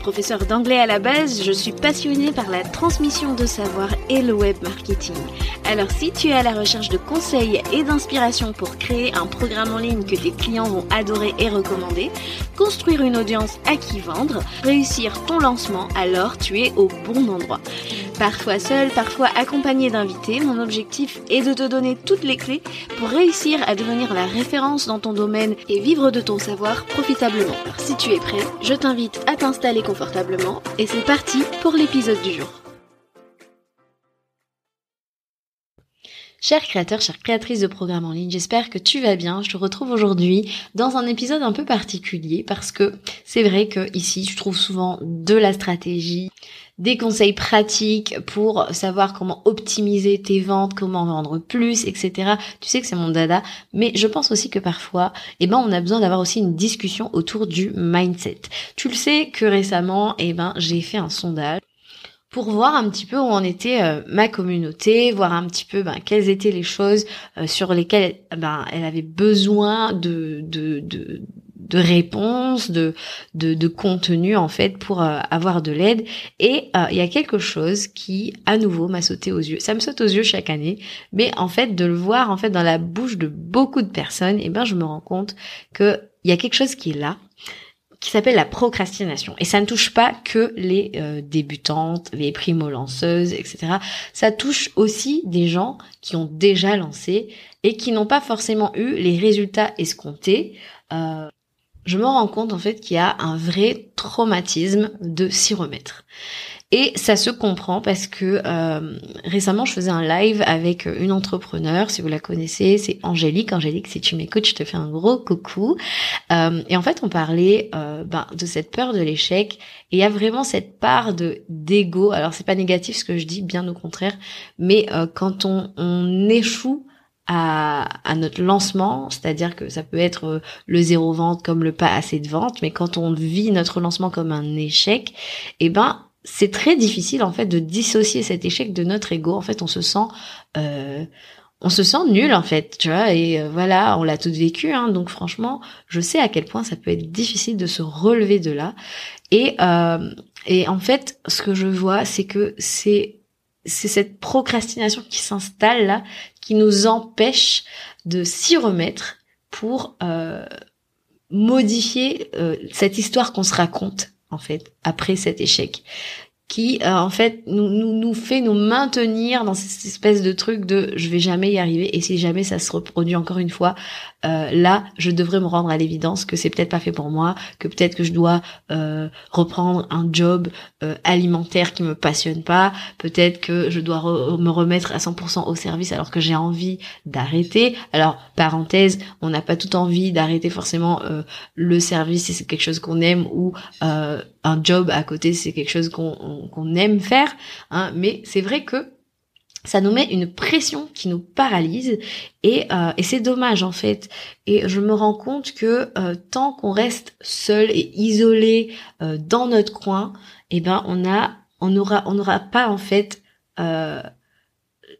Professeur d'anglais à la base, je suis passionnée par la transmission de savoir et le web marketing. Alors si tu es à la recherche de conseils et d'inspiration pour créer un programme en ligne que tes clients vont adorer et recommander, construire une audience à qui vendre, réussir ton lancement, alors tu es au bon endroit. Parfois seul, parfois accompagné d'invités, mon objectif est de te donner toutes les clés pour réussir à devenir la référence dans ton domaine et vivre de ton savoir profitablement. Alors si tu es prêt, je t'invite à t'installer et c'est parti pour l'épisode du jour. Chers créateurs, chères créatrices de programmes en ligne, j'espère que tu vas bien. Je te retrouve aujourd'hui dans un épisode un peu particulier parce que c'est vrai que ici je trouve souvent de la stratégie, des conseils pratiques pour savoir comment optimiser tes ventes, comment vendre plus, etc. Tu sais que c'est mon dada, mais je pense aussi que parfois, eh ben, on a besoin d'avoir aussi une discussion autour du mindset. Tu le sais que récemment, eh ben, j'ai fait un sondage pour voir un petit peu où en était euh, ma communauté, voir un petit peu ben, quelles étaient les choses euh, sur lesquelles ben, elle avait besoin de, de, de, de réponses, de, de, de, contenu en fait pour euh, avoir de l'aide. Et il y a quelque chose qui à nouveau m'a sauté aux yeux. Ça me saute aux yeux chaque année, mais en fait de le voir en fait dans la bouche de beaucoup de personnes, et eh ben je me rends compte que il y a quelque chose qui est là qui s'appelle la procrastination. Et ça ne touche pas que les euh, débutantes, les primo-lanceuses, etc. Ça touche aussi des gens qui ont déjà lancé et qui n'ont pas forcément eu les résultats escomptés. Euh, je me rends compte en fait qu'il y a un vrai traumatisme de s'y remettre. Et ça se comprend parce que euh, récemment, je faisais un live avec une entrepreneur, si vous la connaissez, c'est Angélique. Angélique, si tu m'écoutes, je te fais un gros coucou. Euh, et en fait, on parlait euh, ben, de cette peur de l'échec. Et il y a vraiment cette part de d'ego. Alors, c'est pas négatif ce que je dis, bien au contraire. Mais euh, quand on, on échoue à, à, notre lancement, c'est-à-dire que ça peut être euh, le zéro vente comme le pas assez de vente, mais quand on vit notre lancement comme un échec, eh ben c'est très difficile en fait de dissocier cet échec de notre ego. En fait, on se sent euh, on se sent nul en fait, tu vois, et euh, voilà, on l'a tout vécu, hein, donc franchement, je sais à quel point ça peut être difficile de se relever de là. Et euh, et en fait, ce que je vois, c'est que c'est c'est cette procrastination qui s'installe là, qui nous empêche de s'y remettre pour euh, modifier euh, cette histoire qu'on se raconte en fait, après cet échec qui euh, en fait nous, nous nous fait nous maintenir dans cette espèce de truc de je vais jamais y arriver et si jamais ça se reproduit encore une fois euh, là je devrais me rendre à l'évidence que c'est peut-être pas fait pour moi que peut-être que je dois euh, reprendre un job alimentaire qui me passionne pas. Peut-être que je dois me remettre à 100% au service alors que j'ai envie d'arrêter. Alors parenthèse on n'a pas tout envie d'arrêter forcément le service si c'est quelque chose qu'on aime ou un job à côté c'est quelque chose qu'on qu'on aime faire hein, mais c'est vrai que ça nous met une pression qui nous paralyse et, euh, et c'est dommage en fait et je me rends compte que euh, tant qu'on reste seul et isolé euh, dans notre coin eh ben on a on aura on n'aura pas en fait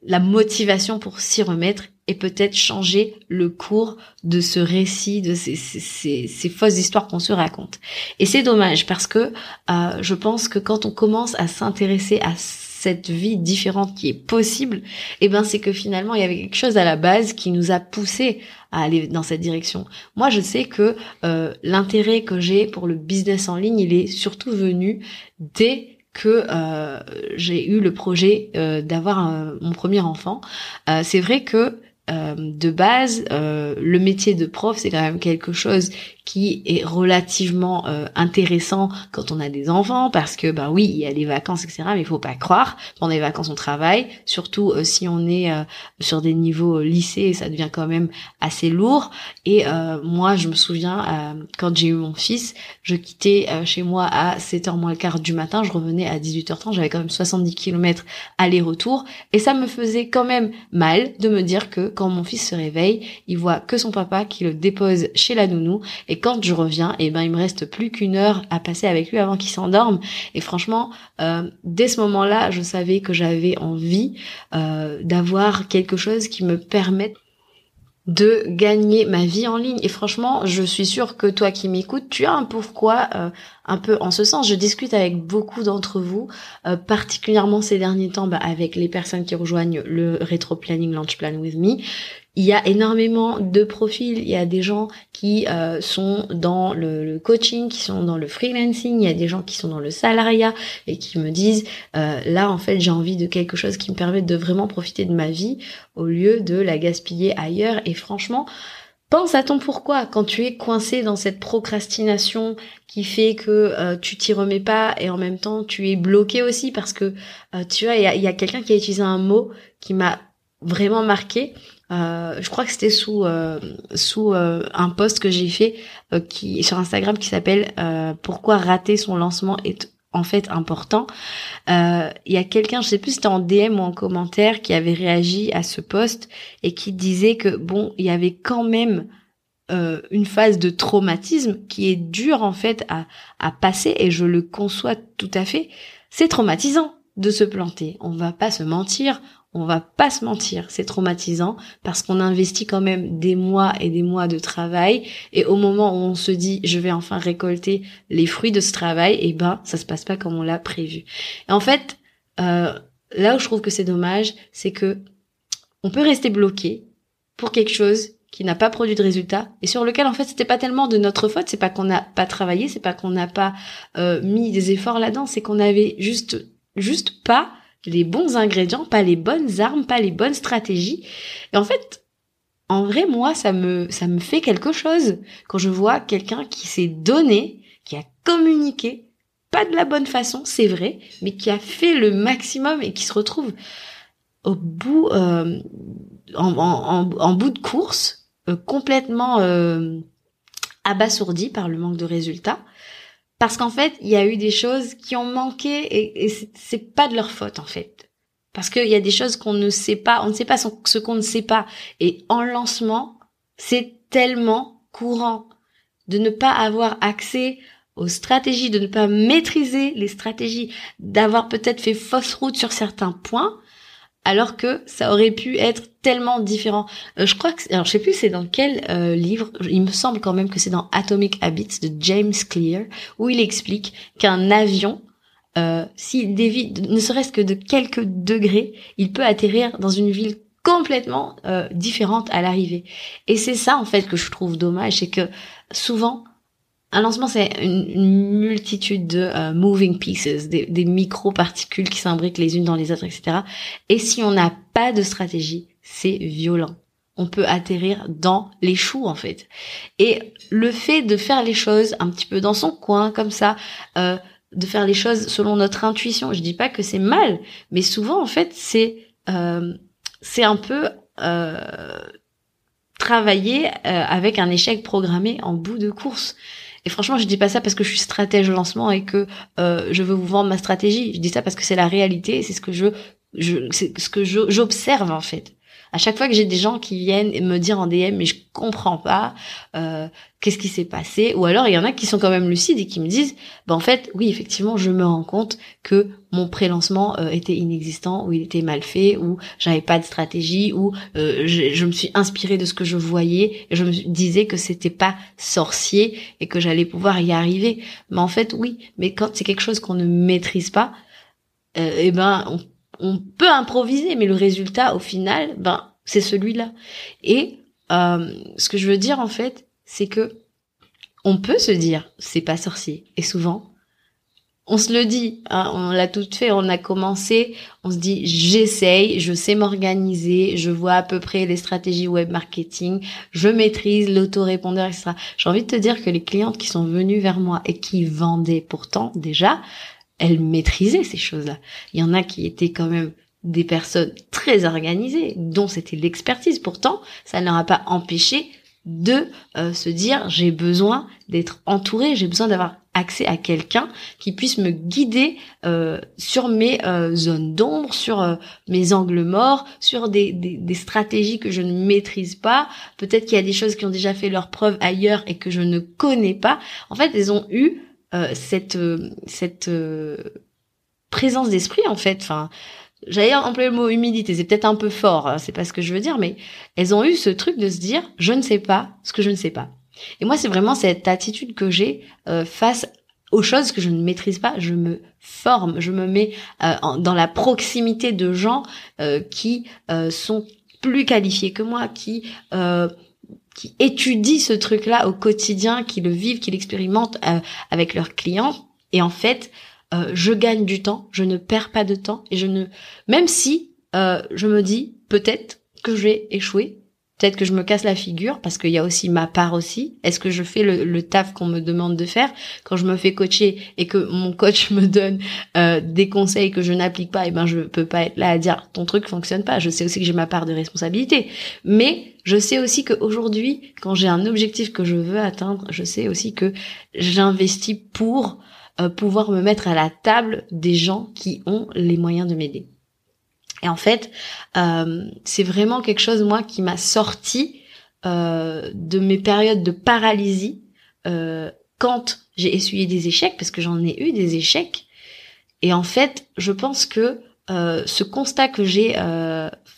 la motivation pour s'y remettre et peut-être changer le cours de ce récit, de ces, ces, ces, fausses histoires qu'on se raconte. Et c'est dommage parce que euh, je pense que quand on commence à s'intéresser à cette vie différente qui est possible, eh ben c'est que finalement il y avait quelque chose à la base qui nous a poussé à aller dans cette direction. Moi, je sais que euh, l'intérêt que j'ai pour le business en ligne, il est surtout venu dès que euh, j'ai eu le projet euh, d'avoir mon premier enfant. Euh, c'est vrai que euh, de base, euh, le métier de prof, c'est quand même quelque chose qui est relativement euh, intéressant quand on a des enfants parce que bah oui il y a les vacances etc mais il faut pas croire pendant les vacances on travaille surtout si on est sur des niveaux lycée ça devient quand même assez lourd. Et moi je me souviens quand j'ai eu mon fils je quittais chez moi à 7h moins le quart du matin je revenais à 18h30 j'avais quand même 70 km aller-retour et ça me faisait quand même mal de me dire que quand mon fils se réveille il voit que son papa qui le dépose chez la nounou Et quand je reviens, et eh ben il me reste plus qu'une heure à passer avec lui avant qu'il s'endorme. Et franchement, euh, dès ce moment-là, je savais que j'avais envie euh, d'avoir quelque chose qui me permette de gagner ma vie en ligne. Et franchement, je suis sûre que toi qui m'écoutes, tu as un pourquoi euh, un peu en ce sens. Je discute avec beaucoup d'entre vous, euh, particulièrement ces derniers temps bah, avec les personnes qui rejoignent le Retro Planning Launch Plan With Me. Il y a énormément de profils. Il y a des gens qui euh, sont dans le, coaching, qui sont dans le freelancing. Il y a des gens qui sont dans le salariat et qui me disent euh, là en fait j'ai envie de quelque chose qui me permette de vraiment profiter de ma vie au lieu de la gaspiller ailleurs. Et franchement, Pense à ton pourquoi quand tu es coincé dans cette procrastination qui fait que euh, tu t'y remets pas et en même temps tu es bloqué aussi parce que tu vois il y a, y a quelqu'un qui a utilisé un mot qui m'a vraiment marqué euh, je crois que c'était sous euh, sous euh, un post que j'ai fait qui sur Instagram qui s'appelle pourquoi rater son lancement est en fait important. Il y a quelqu'un, je sais plus si c'était en DM ou en commentaire, qui avait réagi à ce post et qui disait que bon, il y avait quand même une phase de traumatisme qui est dure en fait à, à passer et je le conçois tout à fait. C'est traumatisant de se planter. On va pas se mentir, on va pas se mentir, c'est traumatisant parce qu'on investit quand même des mois et des mois de travail et au moment où on se dit je vais enfin récolter les fruits de ce travail, et eh ben ça se passe pas comme on l'a prévu. Et en fait, euh, là où je trouve que c'est dommage, c'est que on peut rester bloqué pour quelque chose qui n'a pas produit de résultat et sur lequel en fait c'était pas tellement de notre faute, c'est pas qu'on n'a pas travaillé, c'est pas qu'on n'a pas euh, mis des efforts là-dedans, c'est qu'on avait juste juste pas les bons ingrédients, pas les bonnes armes, pas les bonnes stratégies. Et en fait, en vrai, moi, ça me, ça me fait quelque chose quand je vois quelqu'un qui s'est donné, qui a communiqué, pas de la bonne façon, c'est vrai, mais qui a fait le maximum et qui se retrouve au bout, euh, en, en, bout de course, euh, complètement euh, abasourdi par le manque de résultats parce qu'en fait, il y a eu des choses qui ont manqué et, et c'est pas de leur faute en fait. Parce qu'il y a des choses qu'on ne sait pas, on ne sait pas ce qu'on ne sait pas. Et en lancement, c'est tellement courant de ne pas avoir accès aux stratégies, de ne pas maîtriser les stratégies, d'avoir peut-être fait fausse route sur certains points, alors que ça aurait pu être tellement différent. Euh, je crois que, alors je sais plus c'est dans quel euh, livre, il me semble quand même que c'est dans Atomic Habits de James Clear, où il explique qu'un avion, euh, s'il dévie, ne serait-ce que de quelques degrés, il peut atterrir dans une ville complètement euh, différente à l'arrivée. Et c'est ça en fait que je trouve dommage, c'est que souvent un lancement, c'est une, multitude de euh, moving pieces, des, micro-particules qui s'imbriquent les unes dans les autres, etc. Et si on n'a pas de stratégie, c'est violent. On peut atterrir dans les choux, en fait. Et le fait de faire les choses un petit peu dans son coin, comme ça, euh, de faire les choses selon notre intuition, je dis pas que c'est mal, mais souvent, en fait, c'est euh, c'est un peu travailler avec un échec programmé en bout de course. Et franchement, je dis pas ça parce que je suis stratège lancement et que euh, je veux vous vendre ma stratégie. Je dis ça parce que c'est la réalité, c'est ce que je, je c'est ce que j'observe en fait à chaque fois que j'ai des gens qui viennent me dire en DM mais je comprends pas euh, qu'est-ce qui s'est passé ou alors il y en a qui sont quand même lucides et qui me disent bah en fait oui effectivement je me rends compte que mon pré-lancement euh, était inexistant ou il était mal fait ou j'avais pas de stratégie ou euh, je, je, me suis inspirée de ce que je voyais et je me disais que c'était pas sorcier et que j'allais pouvoir y arriver. Mais en fait oui. Mais quand c'est quelque chose qu'on ne maîtrise pas euh, eh ben on on peut improviser, mais le résultat, au final, ben, c'est celui-là. Et euh, ce que je veux dire, en fait, c'est que on peut se dire, c'est pas sorcier. Et souvent, on se le dit, hein, on l'a tout fait, on a commencé, on se dit, j'essaye, je sais m'organiser, je vois à peu près les stratégies web marketing, je maîtrise l'autorépondeur, etc. J'ai envie de te dire que les clientes qui sont venues vers moi et qui vendaient pourtant déjà, elle maîtrisait ces choses-là. Il y en a qui étaient quand même des personnes très organisées, dont c'était l'expertise. Pourtant, ça ne leur a pas empêché de euh, se dire j'ai besoin d'être entouré, j'ai besoin d'avoir accès à quelqu'un qui puisse me guider euh, sur mes euh, zones d'ombre, sur mes angles morts, sur des, des, des, stratégies que je ne maîtrise pas. Peut-être qu'il y a des choses qui ont déjà fait leur preuve ailleurs et que je ne connais pas. En fait, elles ont eu cette cette présence d'esprit en fait. Enfin, j'allais employer le mot humilité, c'est peut-être un peu fort, hein, c'est pas ce que je veux dire, mais elles ont eu ce truc de se dire je ne sais pas ce que je ne sais pas. Et moi, c'est vraiment cette attitude que j'ai euh, face aux choses que je ne maîtrise pas. Je me forme, je me mets euh, dans la proximité de gens euh, qui sont plus qualifiés que moi, qui qui étudient ce truc-là au quotidien, qui le vivent, qui l'expérimentent avec leurs clients. Et en fait, je gagne du temps, je ne perds pas de temps et je ne, même si je me dis peut-être que je vais échouer, Peut-être que je me casse la figure parce qu'il y a aussi ma part aussi. Est-ce que je fais le, taf qu'on me demande de faire quand je me fais coacher et que mon coach me donne euh, des conseils que je n'applique pas Et eh ben je peux pas être là à dire ton truc fonctionne pas. Je sais aussi que j'ai ma part de responsabilité, mais je sais aussi qu'aujourd'hui, quand j'ai un objectif que je veux atteindre, je sais aussi que j'investis pour euh, pouvoir me mettre à la table des gens qui ont les moyens de m'aider. Et en fait, euh, c'est vraiment quelque chose moi qui m'a sorti euh, de mes périodes de paralysie euh, quand j'ai essuyé des échecs, parce que j'en ai eu des échecs. Et en fait, je pense que ce constat que j'ai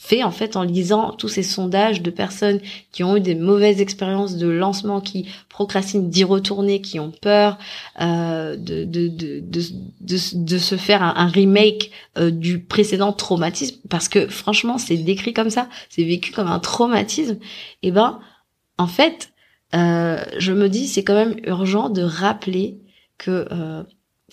fait en fait en lisant tous ces sondages de personnes qui ont eu des mauvaises expériences de lancement, qui procrastinent d'y retourner, qui ont peur euh, de, de, de, de, de, se faire un, remake du précédent traumatisme, parce que franchement c'est décrit comme ça, c'est vécu comme un traumatisme, et ben en fait je me dis c'est quand même urgent de rappeler que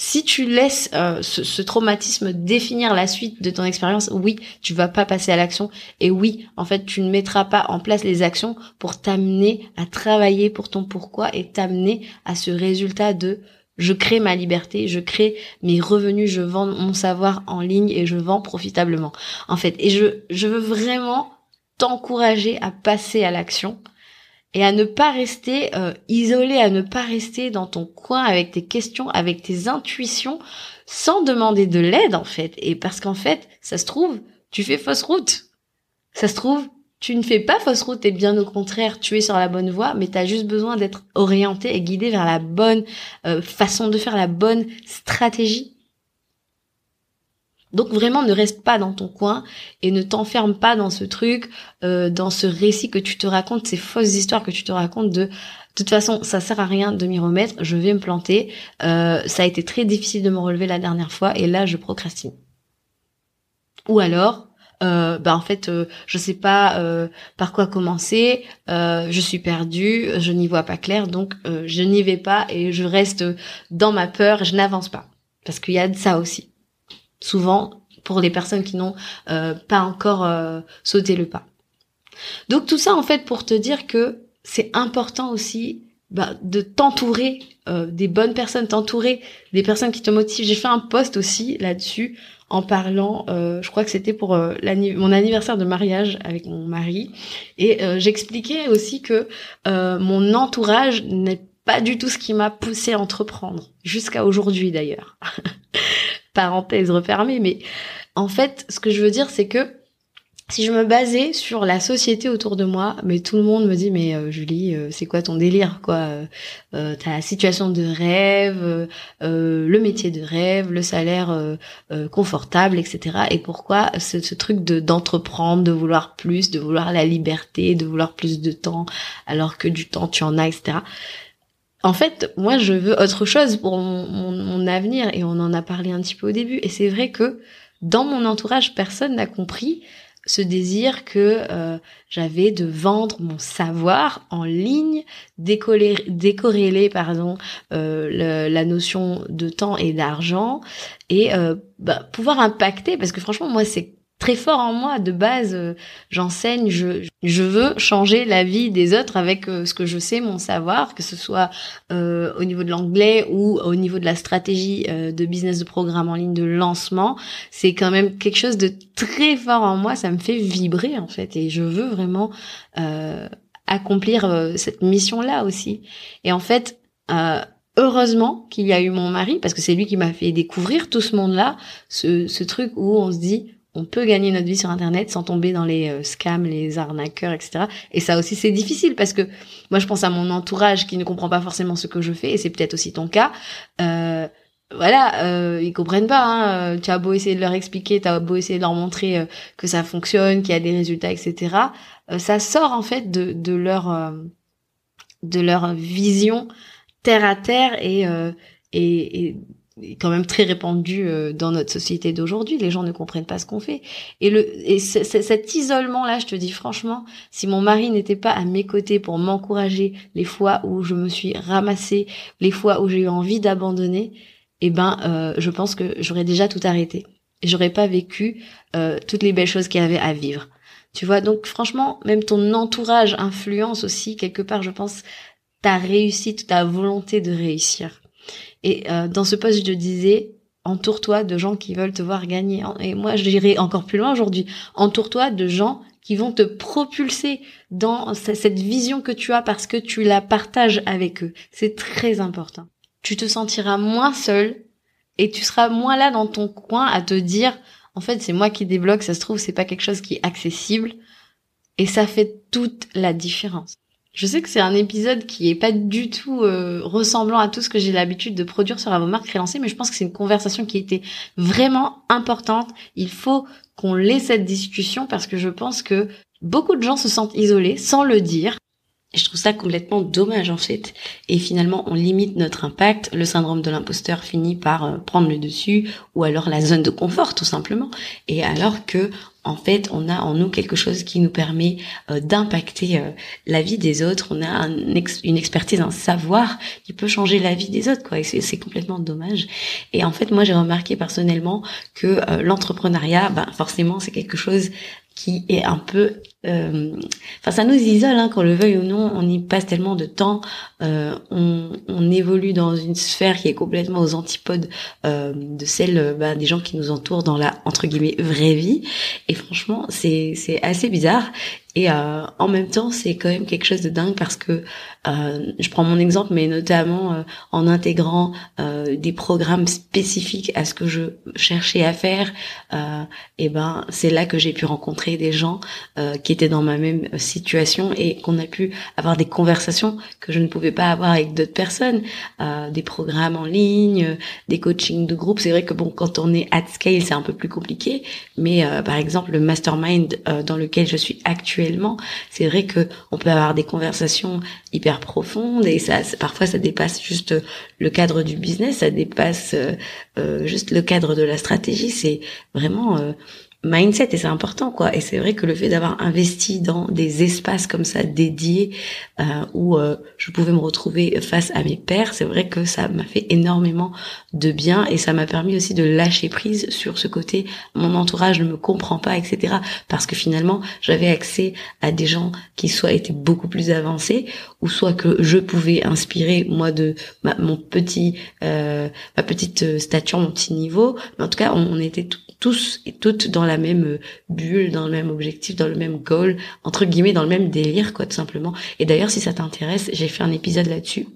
si tu laisses euh, ce, traumatisme définir la suite de ton expérience, oui, tu vas pas passer à l'action et oui, en fait, tu ne mettras pas en place les actions pour t'amener à travailler pour ton pourquoi et t'amener à ce résultat de je crée ma liberté, je crée mes revenus, je vends mon savoir en ligne et je vends profitablement. En fait, et je je veux vraiment t'encourager à passer à l'action et à ne pas rester euh, isolé, à ne pas rester dans ton coin avec tes questions, avec tes intuitions, sans demander de l'aide en fait. Et parce qu'en fait, ça se trouve, tu fais fausse route. Ça se trouve, tu ne fais pas fausse route et bien au contraire, tu es sur la bonne voie, mais tu as juste besoin d'être orienté et guidé vers la bonne euh, façon de faire, la bonne stratégie. Donc vraiment ne reste pas dans ton coin et ne t'enferme pas dans ce truc, euh, dans ce récit que tu te racontes, ces fausses histoires que tu te racontes de toute façon, ça sert à rien de m'y remettre, je vais me planter. Euh, ça a été très difficile de me relever la dernière fois et là je procrastine. Ou alors, euh, bah en fait, euh, je sais pas euh, par quoi commencer, je suis perdue, je n'y vois pas clair, donc je n'y vais pas et je reste dans ma peur, je n'avance pas. Parce qu'il y a de ça aussi souvent pour les personnes qui n'ont euh, pas encore euh, sauté le pas. Donc tout ça en fait pour te dire que c'est important aussi bah, de t'entourer euh, des bonnes personnes, t'entourer des personnes qui te motivent. J'ai fait un post aussi là-dessus en parlant, je crois que c'était pour mon anniversaire de mariage avec mon mari, et j'expliquais aussi que mon entourage n'est pas du tout ce qui m'a poussé à entreprendre, jusqu'à aujourd'hui d'ailleurs. parenthèse refermée, mais en fait, ce que je veux dire, c'est que si je me basais sur la société autour de moi, mais tout le monde me dit mais euh, Julie, euh, c'est quoi ton délire quoi euh, la situation de rêve, le métier de rêve, le salaire confortable, etc. Et pourquoi ce, ce truc de d'entreprendre, de vouloir plus, de vouloir la liberté, de vouloir plus de temps, alors que du temps tu en as, etc en fait, moi, je veux autre chose pour mon, avenir et on en a parlé un petit peu au début. Et c'est vrai que dans mon entourage, personne n'a compris ce désir que euh, j'avais de vendre mon savoir en ligne, décorréler, pardon, euh, la notion de temps et d'argent et euh, bah, pouvoir impacter parce que franchement moi c'est très fort en moi. De base euh, j'enseigne je je veux changer la vie des autres avec euh, ce que je sais mon savoir que ce soit euh, au niveau de l'anglais ou au niveau de la stratégie de business de programme en ligne de lancement. C'est quand même quelque chose de très fort en moi. Ça me fait vibrer en fait. Et je veux vraiment accomplir cette mission là aussi. Et en fait heureusement qu'il y a eu mon mari parce que c'est lui qui m'a fait découvrir tout ce monde-là, ce, ce truc où on se dit on peut gagner notre vie sur internet sans tomber dans les euh, scams, les arnaqueurs, etc. Et ça aussi c'est difficile parce que moi je pense à mon entourage qui ne comprend pas forcément ce que je fais et c'est peut-être aussi ton cas. Euh, voilà, euh, ils comprennent pas. Hein. Tu as beau essayer de leur expliquer, tu as beau essayer de leur montrer euh, que ça fonctionne, qu'il y a des résultats, etc. ça sort en fait de, leur de leur vision terre à terre et, euh, et, quand même très répandu euh, dans notre société d'aujourd'hui. Les gens ne comprennent pas ce qu'on fait. Et le et cet isolement là, je te dis franchement, si mon mari n'était pas à mes côtés pour m'encourager les fois où je me suis ramassée, les fois où j'ai eu envie d'abandonner, eh ben, euh, je pense que j'aurais déjà tout arrêté. J'aurais pas vécu euh, toutes les belles choses qu'il y avait à vivre. Tu vois, donc franchement, même ton entourage influence aussi quelque part, je pense, ta réussite, ta volonté de réussir. Et euh, dans ce poste, je disais, entoure-toi de gens qui veulent te voir gagner. Et moi, je dirais encore plus loin aujourd'hui, entoure-toi de gens qui vont te propulser dans cette vision que tu as parce que tu la partages avec eux. C'est très important. Tu te sentiras moins seul et tu seras moins là dans ton coin à te dire, en fait, c'est moi qui débloque, ça se trouve, c'est pas quelque chose qui est accessible. Et ça fait toute la différence. Je sais que c'est un épisode qui est pas du tout euh, ressemblant à tout ce que j'ai l'habitude de produire sur Avomark Freelancé, mais je pense que c'est une conversation qui était vraiment importante. Il faut qu'on ait cette discussion parce que je pense que beaucoup de gens se sentent isolés sans le dire. Et je trouve ça complètement dommage en fait. Et finalement, on limite notre impact. Le syndrome de l'imposteur finit par euh, prendre le dessus, ou alors la zone de confort tout simplement. Et alors que en fait, on a en nous quelque chose qui nous permet euh, d'impacter euh, la vie des autres. On a une expertise, un savoir qui peut changer la vie des autres, c'est complètement dommage. Et en fait, moi, j'ai remarqué personnellement que euh, l'entrepreneuriat, ben, forcément, c'est quelque chose qui est un peu euh, enfin ça nous isole hein, qu'on le veuille ou non on y passe tellement de temps euh, on, évolue dans une sphère qui est complètement aux antipodes euh, de celle bah, des gens qui nous entourent dans la entre guillemets vraie vie. Et franchement c'est assez bizarre et euh, en même temps, c'est quand même quelque chose de dingue parce que euh, je prends mon exemple, mais notamment euh, en intégrant euh, des programmes spécifiques à ce que je cherchais à faire, euh, et ben c'est là que j'ai pu rencontrer des gens qui étaient dans ma même situation et qu'on a pu avoir des conversations que je ne pouvais pas avoir avec d'autres personnes, des programmes en ligne, des coachings de groupe. C'est vrai que bon, quand on est at scale, c'est un peu plus compliqué, mais par exemple le mastermind dans lequel je suis actuellement c'est vrai que on peut avoir des conversations hyper profondes et ça, parfois ça dépasse juste le cadre du business, ça dépasse euh, euh, juste le cadre de la stratégie. C'est vraiment euh, mindset et c'est important quoi. Et c'est vrai que le fait d'avoir investi dans des espaces comme ça dédiés euh, où euh, je pouvais me retrouver face à mes pairs c'est vrai que ça m'a fait énormément de bien et ça m'a permis aussi de lâcher prise sur ce côté mon entourage ne me comprend pas etc parce que finalement j'avais accès à des gens qui soit étaient beaucoup plus avancés ou soit que je pouvais inspirer moi de mon petit euh, ma petite stature mon petit niveau. Mais en tout cas on, on était tous et toutes dans la même euh, bulle, dans le même objectif, dans le même goal, entre guillemets, dans le même délire, quoi, tout simplement. Et d'ailleurs, si ça t'intéresse, j'ai fait un épisode là-dessus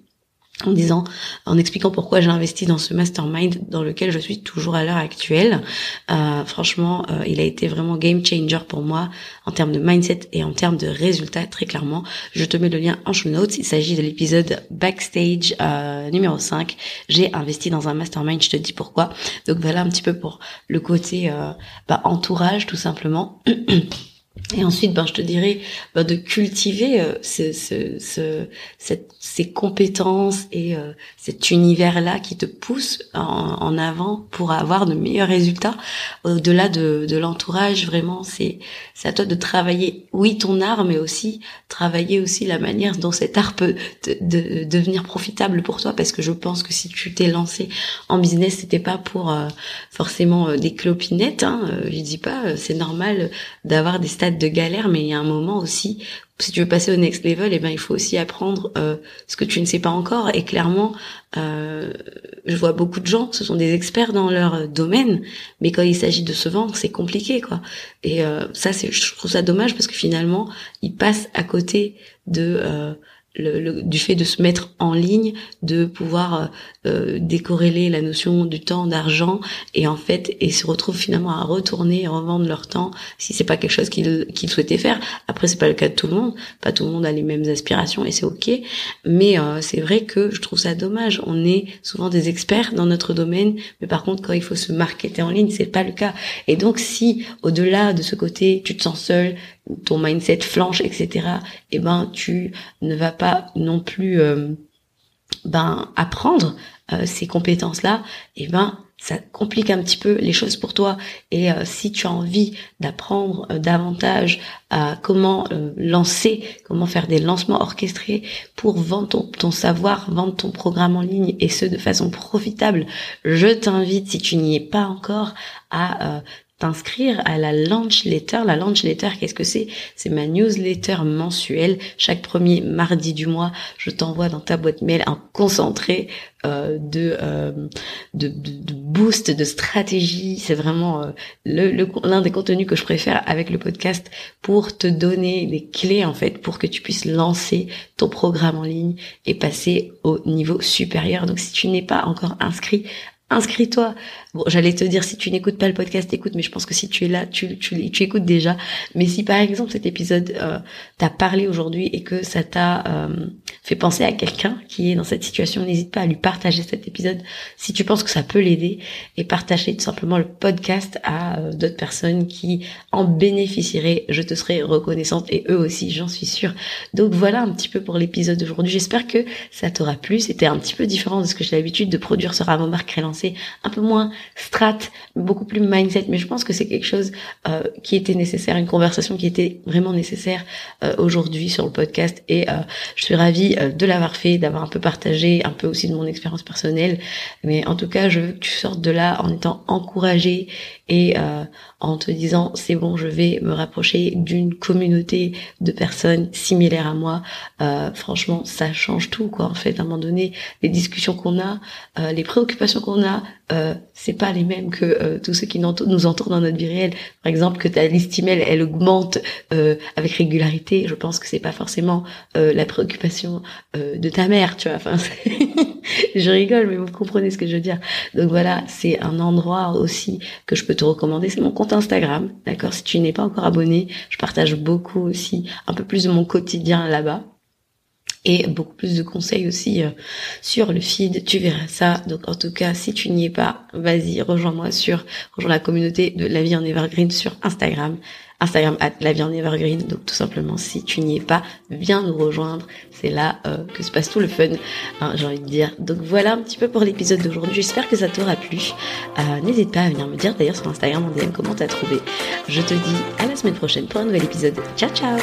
en disant, en expliquant pourquoi j'ai investi dans ce mastermind dans lequel je suis toujours à l'heure actuelle. Euh, franchement, euh, il a été vraiment game changer pour moi en termes de mindset et en termes de résultats, très clairement. Je te mets le lien en show notes. Il s'agit de l'épisode backstage euh, numéro 5. J'ai investi dans un mastermind, je te dis pourquoi. Donc voilà un petit peu pour le côté bah, entourage, tout simplement. Et ensuite, ben, je te dirais ben, de cultiver euh, ce, ce, ce, cette, ces compétences et euh, cet univers-là qui te pousse en, en, avant pour avoir de meilleurs résultats. Au-delà de, de l'entourage, vraiment, c'est c'est à toi de travailler, oui, ton art, mais aussi travailler aussi la manière dont cet art peut de, devenir profitable pour toi. Parce que je pense que si tu t'es lancé en business, c'était pas pour euh, forcément des clopinettes. Hein, je dis pas, c'est normal d'avoir des de galère, mais il y a un moment aussi, si tu veux passer au next level, et eh ben il faut aussi apprendre euh, ce que tu ne sais pas encore. Et clairement, euh, je vois beaucoup de gens, ce sont des experts dans leur domaine, mais quand il s'agit de se vendre, c'est compliqué, quoi. Et euh, ça, c'est, je trouve ça dommage parce que finalement, ils passent à côté de le, du fait de se mettre en ligne, de pouvoir euh, décorréler la notion du temps, d'argent, et en fait, et se retrouvent finalement à retourner et revendre leur temps si c'est pas quelque chose qu'ils qu'ils souhaitaient faire. Après, c'est pas le cas de tout le monde, pas tout le monde a les mêmes aspirations et c'est ok. Mais euh, c'est vrai que je trouve ça dommage. On est souvent des experts dans notre domaine, mais par contre, quand il faut se marketer en ligne, c'est pas le cas. Et donc, si au-delà de ce côté, tu te sens seul, ton mindset flanche, etc. Eh ben, tu ne vas pas non plus euh, ben apprendre euh, ces compétences-là. Eh ben, ça complique un petit peu les choses pour toi. Et euh, si tu as envie d'apprendre davantage à comment lancer, comment faire des lancements orchestrés pour vendre ton, ton, savoir, vendre ton programme en ligne et ce de façon profitable, je t'invite, si tu n'y es pas encore, à t'inscrire à la launch letter. La launch letter, qu'est-ce que c'est? C'est ma newsletter mensuelle. Chaque premier mardi du mois, je t'envoie dans ta boîte mail un concentré euh, de, euh, de, de, boost, de stratégie. C'est vraiment euh, l'un des contenus que je préfère avec le podcast pour te donner les clés en fait pour que tu puisses lancer ton programme en ligne et passer au niveau supérieur. Donc si tu n'es pas encore inscrit inscris-toi. Bon, j'allais te dire si tu n'écoutes pas le podcast, écoute, mais je pense que si tu es là, tu, tu, tu écoutes déjà. Mais si par exemple cet épisode euh, t'a parlé aujourd'hui et que ça t'a euh, fait penser à quelqu'un qui est dans cette situation, n'hésite pas à lui partager cet épisode si tu penses que ça peut l'aider et partager tout simplement le podcast à euh, d'autres personnes qui en bénéficieraient. Je te serai reconnaissante et eux aussi, j'en suis sûre. Donc voilà un petit peu pour l'épisode d'aujourd'hui. J'espère que ça t'aura plu. C'était un petit peu différent de ce que j'ai l'habitude de produire sur Avomark Un peu moins strat, beaucoup plus mindset, mais je pense que c'est quelque chose euh, qui était nécessaire, une conversation qui était vraiment nécessaire euh, aujourd'hui sur le podcast. Et euh, je suis ravie de l'avoir fait, d'avoir un peu partagé, un peu aussi de mon expérience personnelle, mais en tout cas je veux que tu sortes de là en étant encouragé et en te disant c'est bon je vais me rapprocher d'une communauté de personnes similaires à moi franchement ça change tout quoi en fait à un moment donné les discussions qu'on a les préoccupations qu'on a euh, c'est pas les mêmes que euh, tous ceux qui nous entourent dans notre vie réelle. Par exemple, que ta liste email elle augmente euh, avec régularité, je pense que c'est pas forcément la préoccupation de ta mère, tu vois. Enfin, je rigole, mais vous comprenez ce que je veux dire. Donc voilà, c'est un endroit aussi que je peux te recommander, c'est mon compte Instagram, d'accord? Si tu n'es pas encore abonné, je partage beaucoup aussi, un peu plus de mon quotidien là-bas et beaucoup plus de conseils aussi euh, sur le feed. Tu verras ça. Donc en tout cas, si tu n'y es pas, vas-y, rejoins-moi sur, rejoins la communauté de La Vie en Evergreen sur Instagram. Instagram at La Vie en Evergreen. Donc tout simplement, si tu n'y es pas, viens nous rejoindre. C'est là euh, que se passe tout le fun, hein, j'ai envie de dire. Donc voilà un petit peu pour l'épisode d'aujourd'hui. J'espère que ça t'aura plu. Euh, N'hésite pas à venir me dire d'ailleurs sur Instagram en DM comment t'as trouvé. Je te dis à la semaine prochaine pour un nouvel épisode. Ciao ciao